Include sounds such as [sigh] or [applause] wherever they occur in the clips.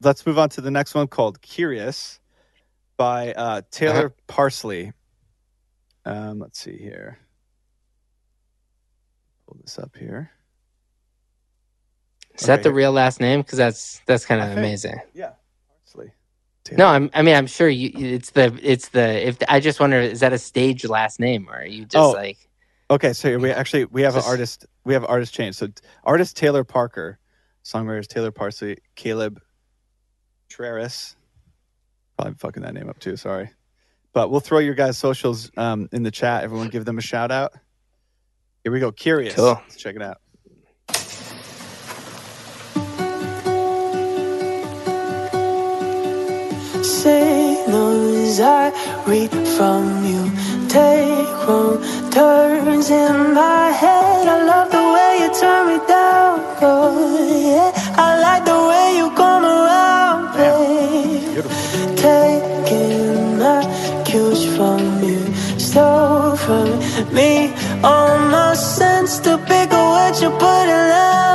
Let's move on to the next one called Curious by uh, Taylor Uh-huh. Parsley. Um, let's see here. Pull this up here. Is that the here. real last name? Because that's that's kind of think- amazing. Yeah, Parsley. No, I'm, I mean I'm sure you. It's the it's the if I just wonder is that a stage last name or are you just Oh. like Okay, so we actually we have Just- an artist. We have artist change. So artist Taylor Parker, songwriters Taylor Parsley, Caleb Treris. Probably fucking that name up too. Sorry, but we'll throw your guys' socials um, in the chat. Everyone, give them a shout out. Here we go. Curious. Cool. Let's check it out. signals I read from you take wrong turns in my head. I love the way you turn me down, oh yeah. I like the way you come around, me my sense to pick up what you put in baby.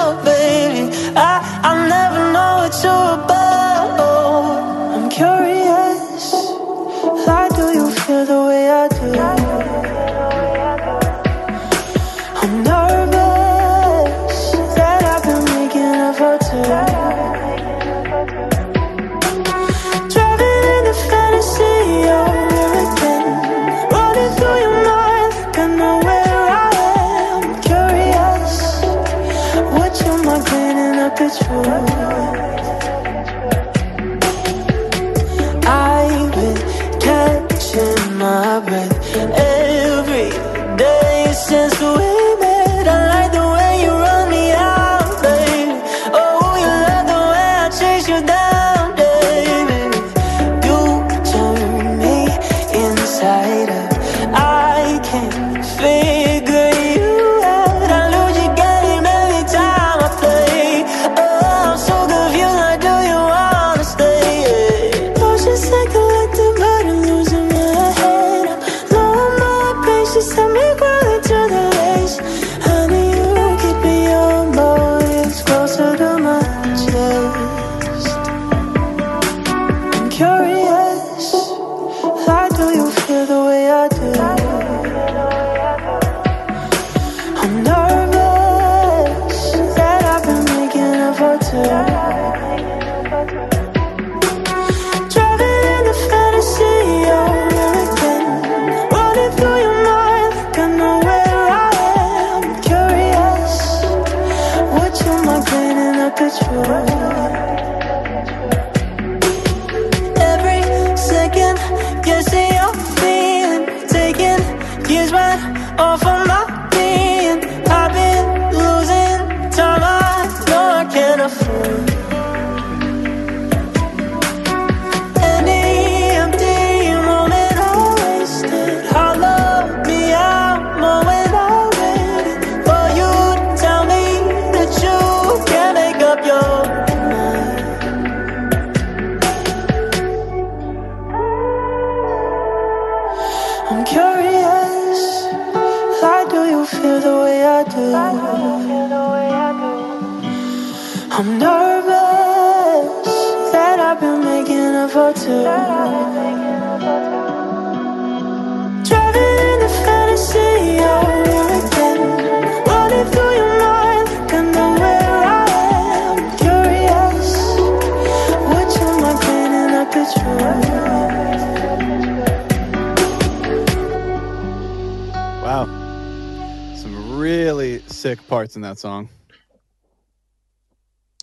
Sick parts in that song.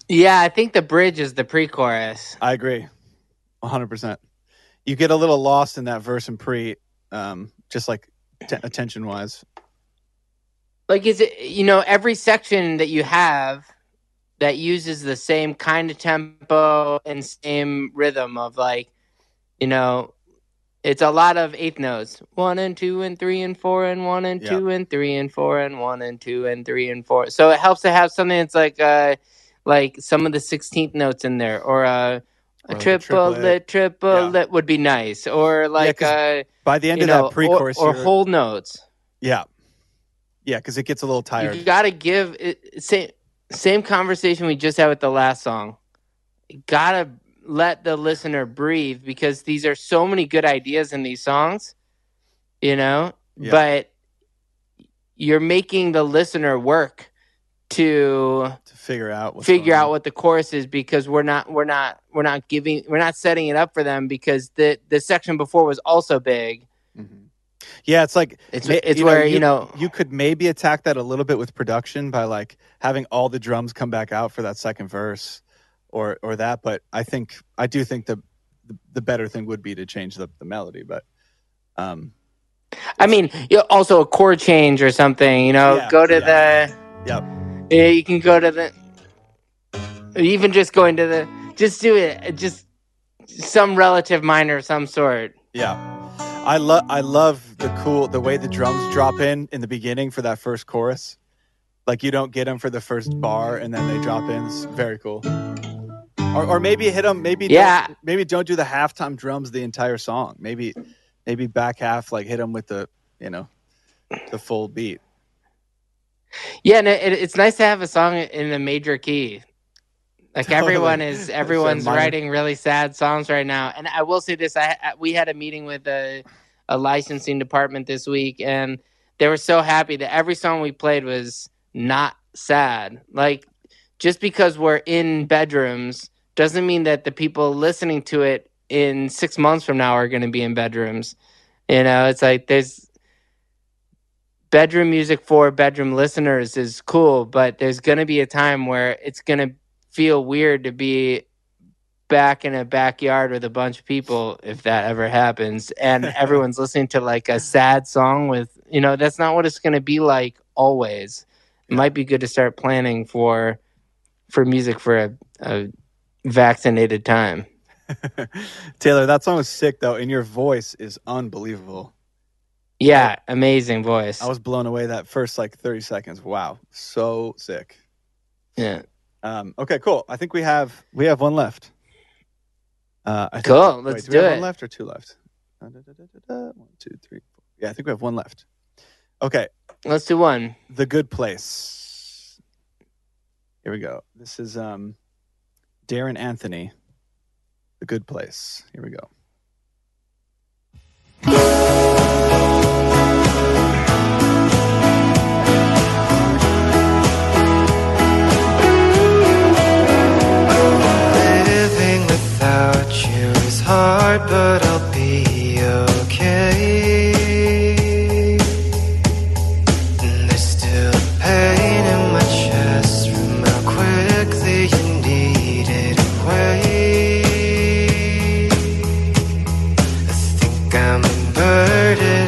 Yeah, I think the bridge is the pre-chorus. I agree. 100%. You get a little lost in that verse and pre, um, just like t- attention wise. Like, is it you know every section that you have that uses the same kind of tempo and same rhythm of like, you know, it's a lot of eighth notes, one and two and three and four and one and Yeah. two and three and four and one and two and three and four. So it helps to have something that's like uh like some of the sixteenth notes in there, or a, a Or like a triple lit, triple Yeah. lit would be nice, or like 'cause uh By the end of know, that pre chorus, or, or whole notes. yeah. Yeah, because it gets a little tired. You gotta give it, same same conversation we just had with the last song. You gotta let the listener breathe because these are so many good ideas in these songs, you know. Yeah. But you're making the listener work to to figure out figure out what the chorus is because we're not we're not we're not giving we're not setting it up for them because the the section before was also big. Mhm. Yeah, it's like It's it's where you know you could maybe attack that a little bit with production by like having all the drums come back out for that second verse or or that but i think i do think the the, the better thing would be to change the, the melody but um I mean, you also a chord change or something. You know, Yeah, go to yeah. the. Yep. Yeah, you can go to the. Even just going to the, just do it. Just some relative minor of some sort. yeah i love i love the cool the way the drums drop in in the beginning for that first chorus like you don't get them for the first bar and then they drop in it's very cool or, or maybe hit them maybe Yeah. don't, maybe don't do the halftime drums the entire song maybe maybe back half like hit them with the you know the full beat Yeah, and it, it's nice to have a song in a major key. Like Totally. everyone is, everyone's writing really sad songs right now. And I will say this: I I- we had a meeting with a, a licensing department this week, and they were so happy that every song we played was not sad. Like just because we're in bedrooms doesn't mean that the people listening to it in six months from now are going to be in bedrooms. You know, it's like there's bedroom music for bedroom listeners is cool, but there's going to be a time where it's going to feel weird to be back in a backyard with a bunch of people if that ever happens. And [laughs] everyone's listening to like a sad song with you know that's not what it's going to be like always. It might be good to start planning for for music for a, a vaccinated time. [laughs] Taylor that song was sick though and your voice is unbelievable. Yeah amazing voice. I was blown away that first like 30 seconds. Wow so sick. Yeah. Um okay cool. I think we have we have one left. Uh I think- Cool, wait, let's do we have do one left or two left? Da, da, da, da, da. one two three four. yeah i think we have one left. Okay. Let's do one. The Good Place. Here we go. This is um Darren Anthony. The Good Place. Here we go. Living without you is hard, but I'll a burden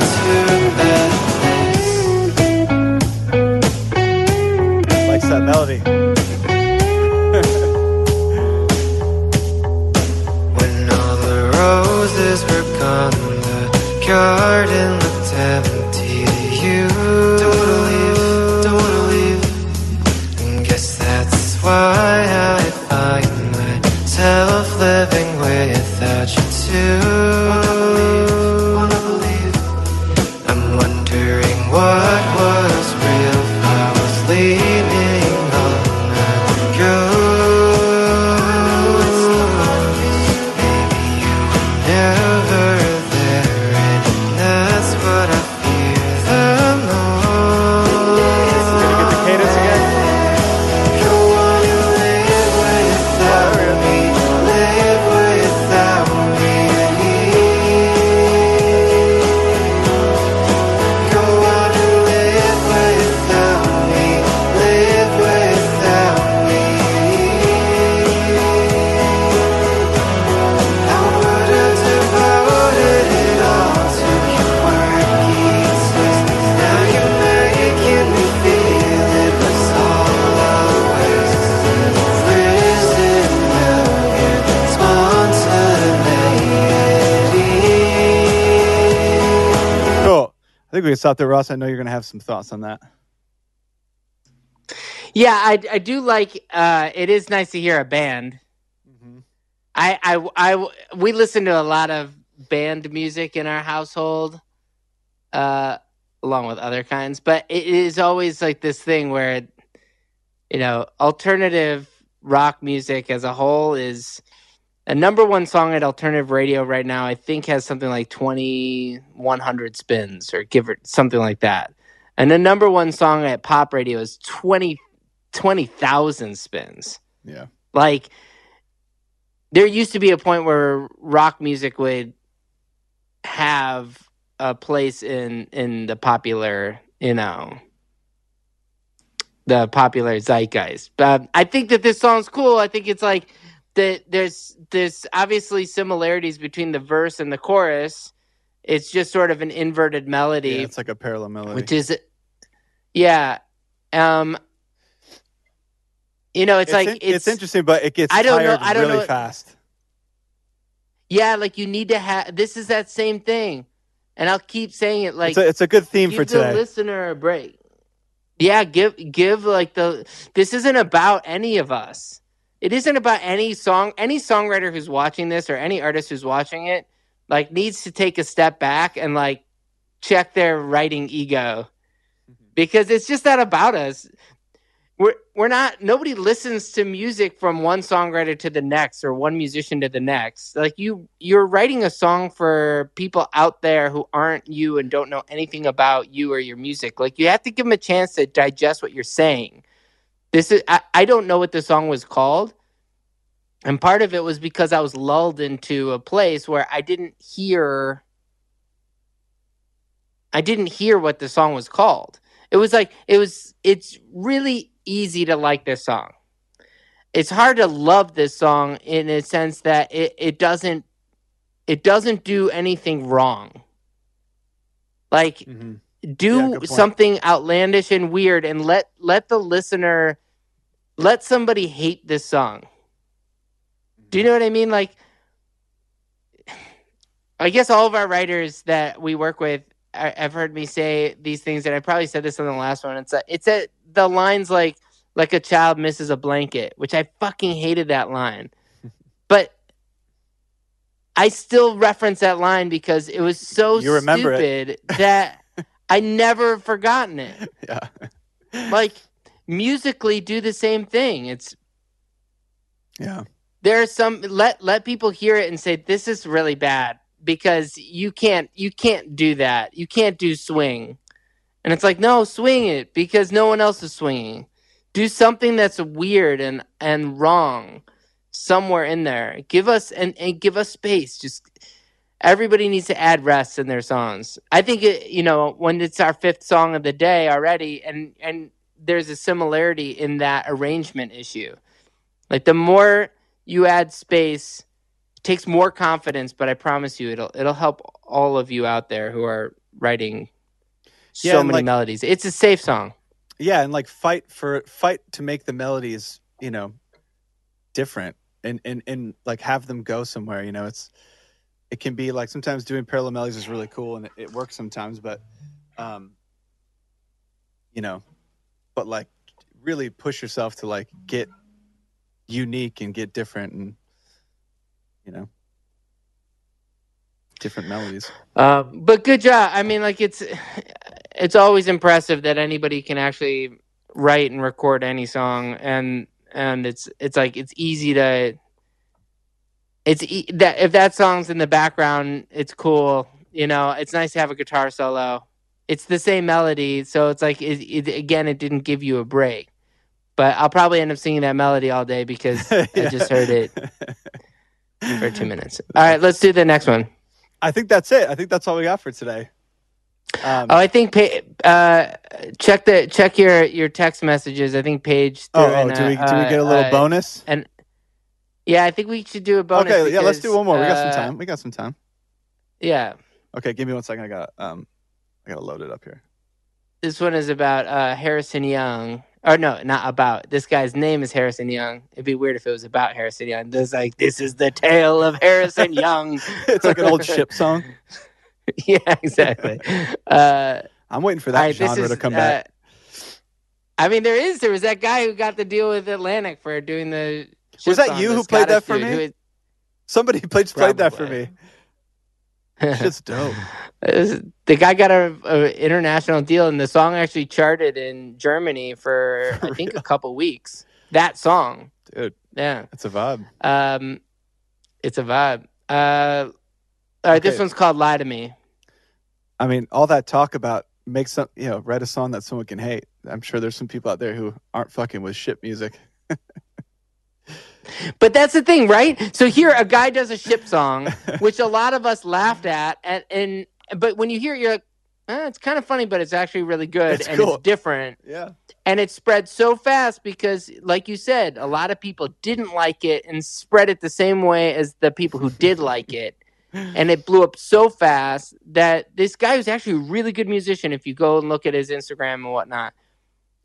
to I think we can stop there, Ross. I know you're gonna have some thoughts on that. Yeah, I, I do like. Uh, it is nice to hear a band. I, I, I, we listen to a lot of band music in our household, uh, along with other kinds. But it is always like this thing where, you know, alternative rock music as a whole is a number one song at alternative radio right now. I think has something like twenty one hundred spins or give it something like that. And the number one song at pop radio is 20 20,000 spins. Yeah. Like there used to be a point where rock music would have a place in in the popular, you know, the popular zeitgeist. But I think that this song's cool. I think it's like there's there's obviously similarities between the verse and the chorus. It's just sort of an inverted melody Yeah, it's like a parallel melody. which is yeah um you know it's, like in- it's, interesting, but it gets I don't know- I don't really know- fast. yeah like you need to have this is that same thing and i'll keep saying it like it's, a, it's a good theme give for the today. listener a break yeah give give like the this isn't about any of us it isn't about any song any songwriter who's watching this or any artist who's watching it like needs to take a step back and like check their writing ego. Mm-hmm. Because it's just not about us. We're we're not nobody listens to music from one songwriter to the next or one musician to the next. Like you you're writing a song for people out there who aren't you and don't know anything about you or your music. Like you have to give them a chance to digest what you're saying this is i, I don't know what the song was called and part of it was because i was lulled into a place where i didn't hear i didn't hear what the song was called it was like it was it's really easy to like this song it's hard to love this song in a sense that it, it doesn't it doesn't do anything wrong like Mhm. Do point. something outlandish and weird and let let the listener let somebody hate this song. Do you hmm. know what i mean? Like i guess all of our writers that we work with I- have heard me say these things and i probably said this on the last one. It's a, it's a, the lines like like a child misses a blanket which i fucking hated that line. [laughs] But i still reference that line because it was so You remember it. stupid that [laughs] i never forgotten it. Yeah. like musically do the same thing. It's Yeah. there are some let let people hear it and say this is really bad because you can't you can't do that. You can't do swing. And it's like no swing it because no one else is swinging. Do something that's weird and and wrong somewhere in there. Give us and, and give us space. Just everybody needs to add rest in their songs. I think it, you know when it's our fifth song of the day already and and there's a similarity in that arrangement issue like the more you add space, it takes more confidence, but I promise you it'll it'll help all of you out there who are writing so Yeah, many like- melodies. It's a safe song. yeah and like fight for fight to make the melodies you know different and and and like have them go somewhere you know it's it can be like sometimes doing parallel melodies is really cool and it, it works sometimes but um you know but like really push yourself to like get unique and get different and you know different melodies Um, but good job. I mean, like it's it's always impressive that anybody can actually write and record any song, and and it's it's like it's easy to. It's e- that if that song's in the background, it's cool. You know, it's nice to have a guitar solo. It's the same melody, so it's like it, it, again, it didn't give you a break. But I'll probably end up singing that melody all day because [laughs] I just heard it [laughs] for two minutes. All right, let's do the next one. I think that's it. I think that's all we got for today. Um, Oh, I think pa- uh, check the check your your text messages. I think Paige. oh, oh, do a, we do we get a uh, little uh, bonus? And yeah, I think we should do a bonus. okay, yeah, let's do one more. We got uh, some time. We got some time. Yeah, Okay, give me one second. I got um, I got to load it up here. this one is about uh, Harrison Young. Or no, not about. This guy's name is Harrison Young. It'd be weird if it was about Harrison Young. This like this is the tale of Harrison [laughs] Young. it's like an old ship [laughs] song. yeah, exactly. [laughs] Uh, I'm waiting for that right, genre is, to come back. uh, I mean, there is. There was that guy who got the deal with Atlantic for doing the. Was that you who played that for dude me? is- Somebody played played that for me. Shit's [laughs] dope. The guy got a, a international deal, and the song actually charted in Germany for [laughs] I think a couple weeks. That song, Dude, yeah, it's a vibe. um, it's a vibe. Uh, all right, this one's called "Lie to Me." I mean, all that talk about make some, you know, write a song that someone can hate. I'm sure there's some people out there who aren't fucking with shit music. [laughs] But that's the thing, right? So here, a guy does a ship song, [laughs] which a lot of us laughed at, and, and but when you hear it, you're like, eh, it's kind of funny, but it's actually really good It's and cool. it's different. Yeah. and it spread so fast because like you said a lot of people didn't like it and spread it the same way as the people who did like it [laughs] and it blew up so fast that this guy who's actually a really good musician if you go and look at his instagram and whatnot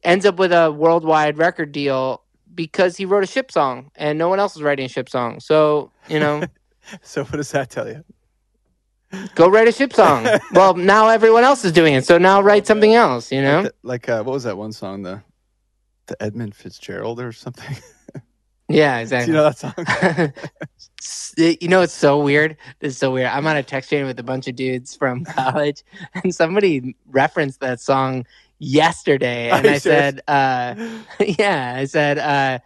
ends up with a worldwide record deal because he wrote a ship song and no one else is writing a ship song so you know [laughs] So what does that tell you? go write a ship song [laughs] well now everyone else is doing it so now write something else you know Like, the- like uh, what was that one song? The the Edmund Fitzgerald or something. [laughs] yeah Do exactly you know that song? You know it's so weird is so weird i'm on a text chain with a bunch of dudes from college and somebody referenced that song yesterday [laughs] and i said uh [laughs] [laughs] yeah i said uh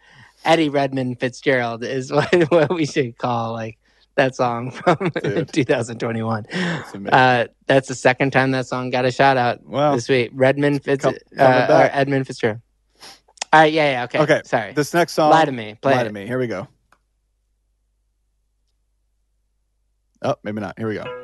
eddie redmond fitzgerald is what, what we should call like that song from Dude. 2021 amazing. uh that's the second time that song got a shout out Wow. this week redmond Fitz, uh, or edmund fitzgerald all right yeah yeah okay Okay, sorry This next song. lie to me play Lie it. to me. Here we go. Oh, maybe not. Here we go.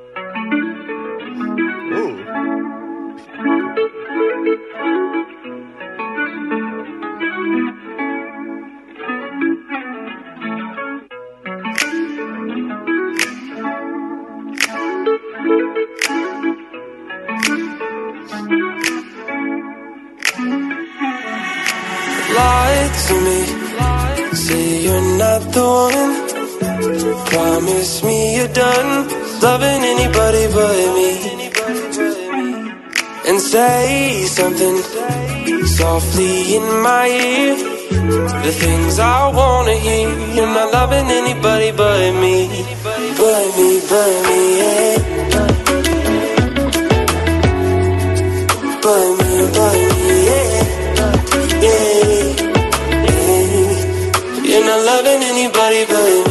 Lie to me. Say you're not the one. Promise me you're done loving anybody but me. And say something softly in my ear. The things I wanna hear. You're not loving anybody but me. But me, but me, yeah. But me, not loving anybody but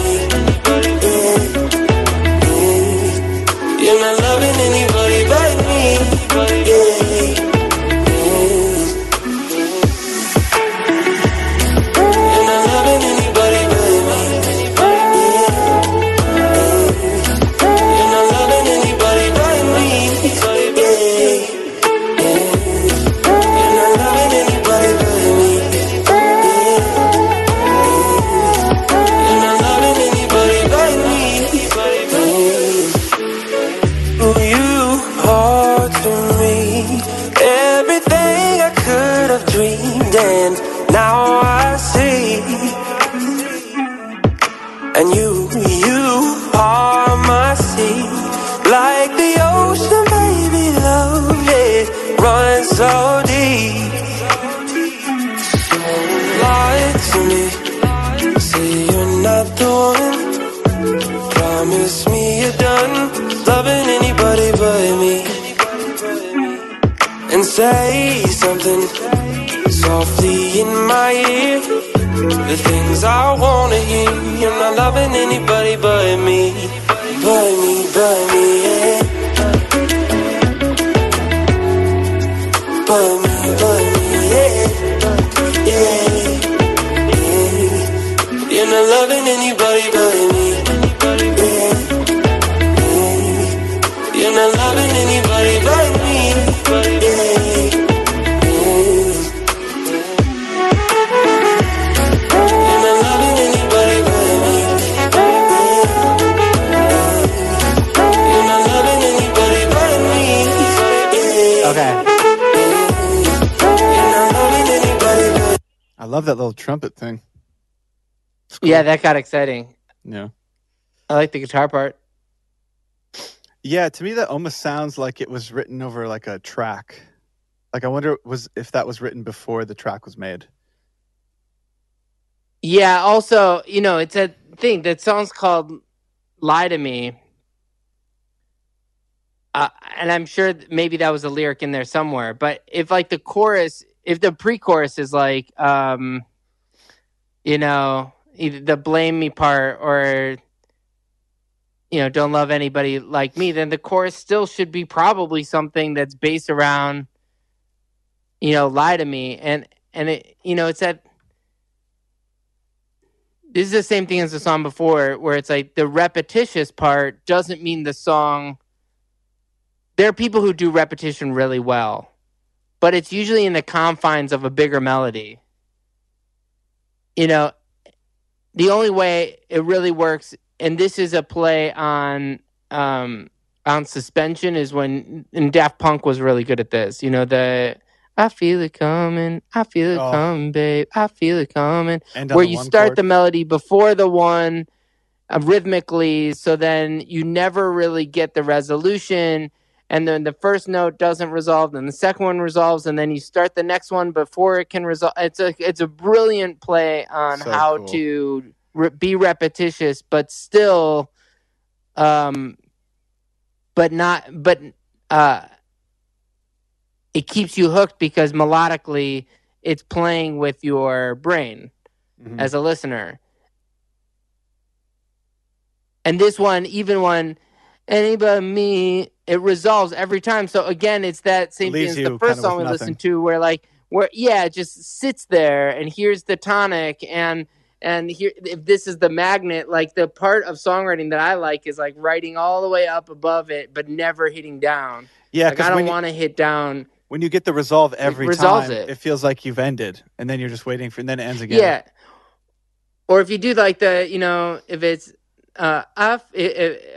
But trumpet thing. Yeah, that got exciting. Yeah. I like the guitar part. Yeah, to me that almost sounds like it was written over like a track. Like I wonder was if that was written before the track was made. Yeah, also, you know, it's a thing. That song's called Lie to Me. Uh, and I'm sure maybe that was a lyric in there somewhere. But if like the chorus, if the pre-chorus is like, um, you know, either the blame me part or, you know, don't love anybody like me, then the chorus still should be probably something that's based around, you know, lie to me. And, and it, you know, it's that, this is the same thing as the song before, where it's like the repetitious part doesn't mean the song. There are people who do repetition really well, but it's usually in the confines of a bigger melody. You know, the only way it really works, and this is a play on um, on suspension, is when and Daft Punk was really good at this. You know, the I feel it coming, I feel it Oh. coming, babe, I feel it coming And where you start chord. the melody before the one uh, rhythmically so then you never really get the resolution and then the first note doesn't resolve then the second one resolves and then you start the next one before it can resolve it's a it's a brilliant play on So how cool. to re- be repetitious but still um but not but uh it keeps you hooked because melodically it's playing with your brain Mhm. as a listener. And this one, even when anybody me, it resolves every time. So again, it's that same thing as the first song we with listened to, where like where yeah, it just sits there and here's the tonic and and here if this is the magnet, like the part of songwriting that I like is like writing all the way up above it, but never hitting down. Yeah, like I don't want to hit down. when you get the resolve every resolves time, it. it. feels like you've ended, and then you're just waiting for, and then it ends again. Yeah. Or if you do like the, you know, if it's uh, uh,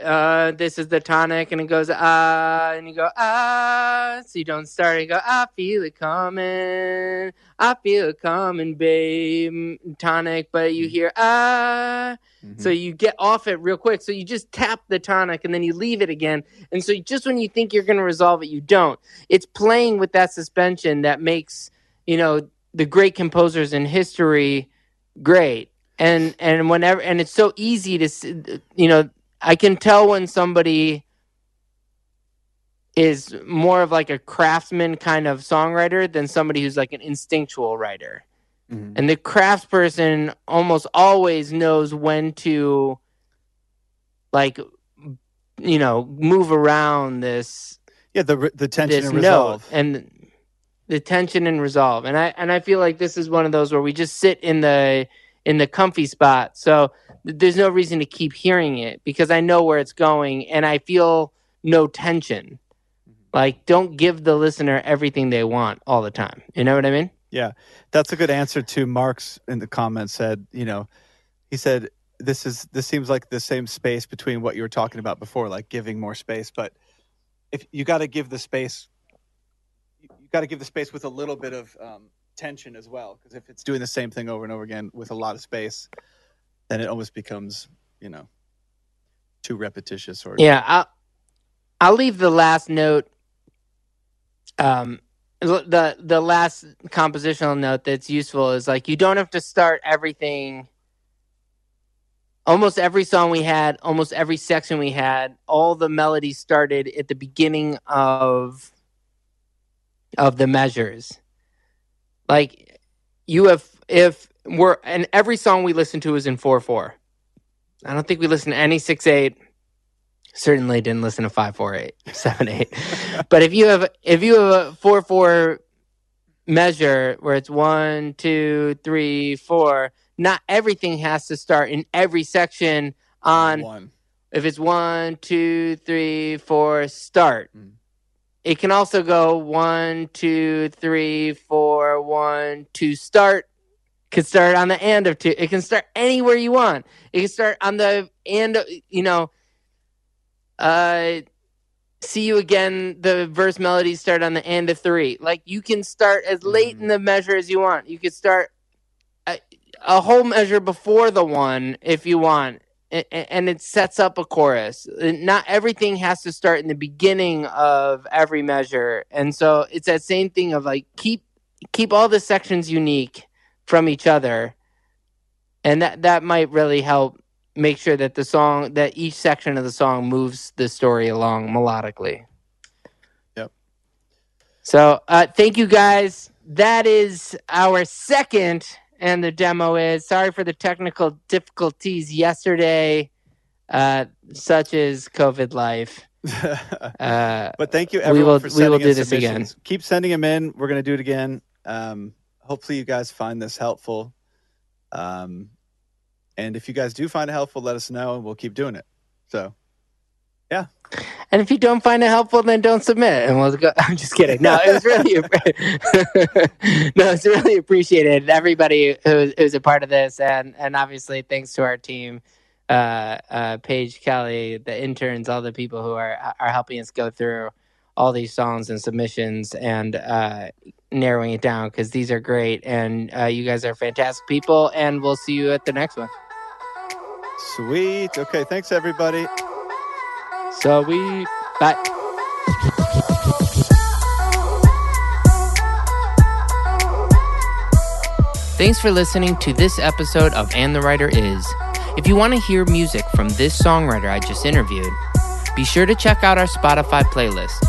uh, this is the tonic, and it goes ah, and you go ah, so you don't start. You go, I feel it coming, I feel it coming, babe. Tonic, but you hear ah, so you get off it real quick. So you just tap the tonic, and then you leave it again. And so just when you think you're going to resolve it, you don't. It's playing with that suspension that makes you know the great composers in history great and and whenever and it's so easy to you know i can tell when somebody is more of like a craftsman kind of songwriter than somebody who's like an instinctual writer Mhm. and the craftsperson almost always knows when to like you know move around this Yeah, the the tension and resolve. and the tension and resolve and i and i feel like this is one of those where we just sit in the in the comfy spot so there's no reason to keep hearing it because i know where it's going and i feel no tension like don't give the listener everything they want all the time you know what i mean Yeah. That's a good answer to Mark's in the comments. Said you know, he said this is this seems like the same space between what you were talking about before, like giving more space. But if you got to give the space you got to give the space with a little bit of um, tension as well. Because if it's doing the same thing over and over again with a lot of space, then it almost becomes, you know, too repetitious or Yeah, I'll, I'll leave the last note. Um, the the last compositional note that's useful is like you don't have to start everything. Almost every song we had, almost every section we had, all the melodies started at the beginning of of the measures. Like you have, if we're and every song we listen to is in four four. I don't think we listen to any six eight certainly didn't listen to five four eight [laughs] seven eight [laughs] but if you have if you have a four four measure where it's one two three four not everything has to start in every section on one. if it's one two three four start Mm. It can also go one two three four one two start. Could start on the end of two. It can start anywhere you want. It can start on the end of, you know uh see you again the verse melodies start on the end of three. Like you can start as late in the measure as you want. You could start a, a whole measure before the one if you want and it sets up a chorus. Not everything has to start in the beginning of every measure. And so it's that same thing of like keep keep all the sections unique from each other. And that that might really help make sure that the song that each section of the song moves the story along melodically. Yep. so uh thank you guys. That is our second and the demo is sorry for the technical difficulties yesterday uh such as covid life [laughs] uh but thank you We everyone will- for we sending will in do this again. Keep sending them in. We're gonna do it again. Um, hopefully you guys find this helpful. Um, and if you guys do find it helpful, let us know and we'll keep doing it. So And if you don't find it helpful, then don't submit, and we'll go. [laughs] I'm just kidding. No, it was really, [laughs] no, it's really appreciated. Everybody who's, who's a part of this, and and obviously thanks to our team, uh, uh, Paige, Kelly, the interns, all the people who are are helping us go through all these songs and submissions and uh, narrowing it down because these are great, and uh, you guys are fantastic people, and we'll see you at the next one. sweet. Okay, thanks everybody. So we bye. Thanks for listening to this episode of And the Writer Is. If you want to hear music from this songwriter I just interviewed, be sure to check out our Spotify playlist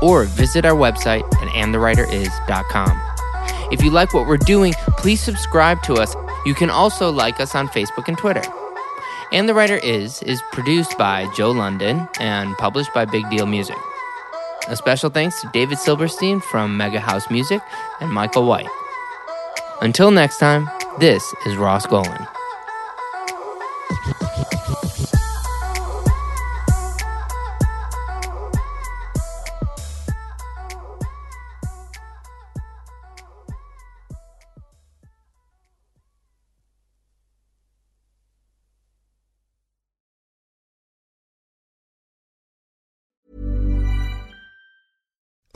or visit our website at andthewriteris.com. If you like what we're doing, please subscribe to us. You can also like us on Facebook and Twitter. And the Writer Is is produced by Joe London and published by Big Deal Music. A special thanks to David Silverstein from Mega House Music and Michael White. Until next time, this is Ross Golan.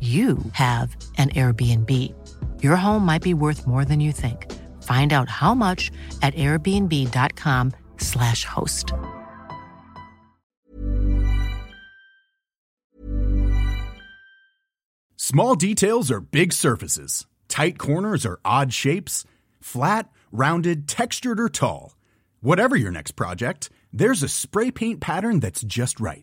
you have an Airbnb. Your home might be worth more than you think. Find out how much at airbnb.com/slash host. Small details are big surfaces. Tight corners are odd shapes. Flat, rounded, textured, or tall. Whatever your next project, there's a spray paint pattern that's just right.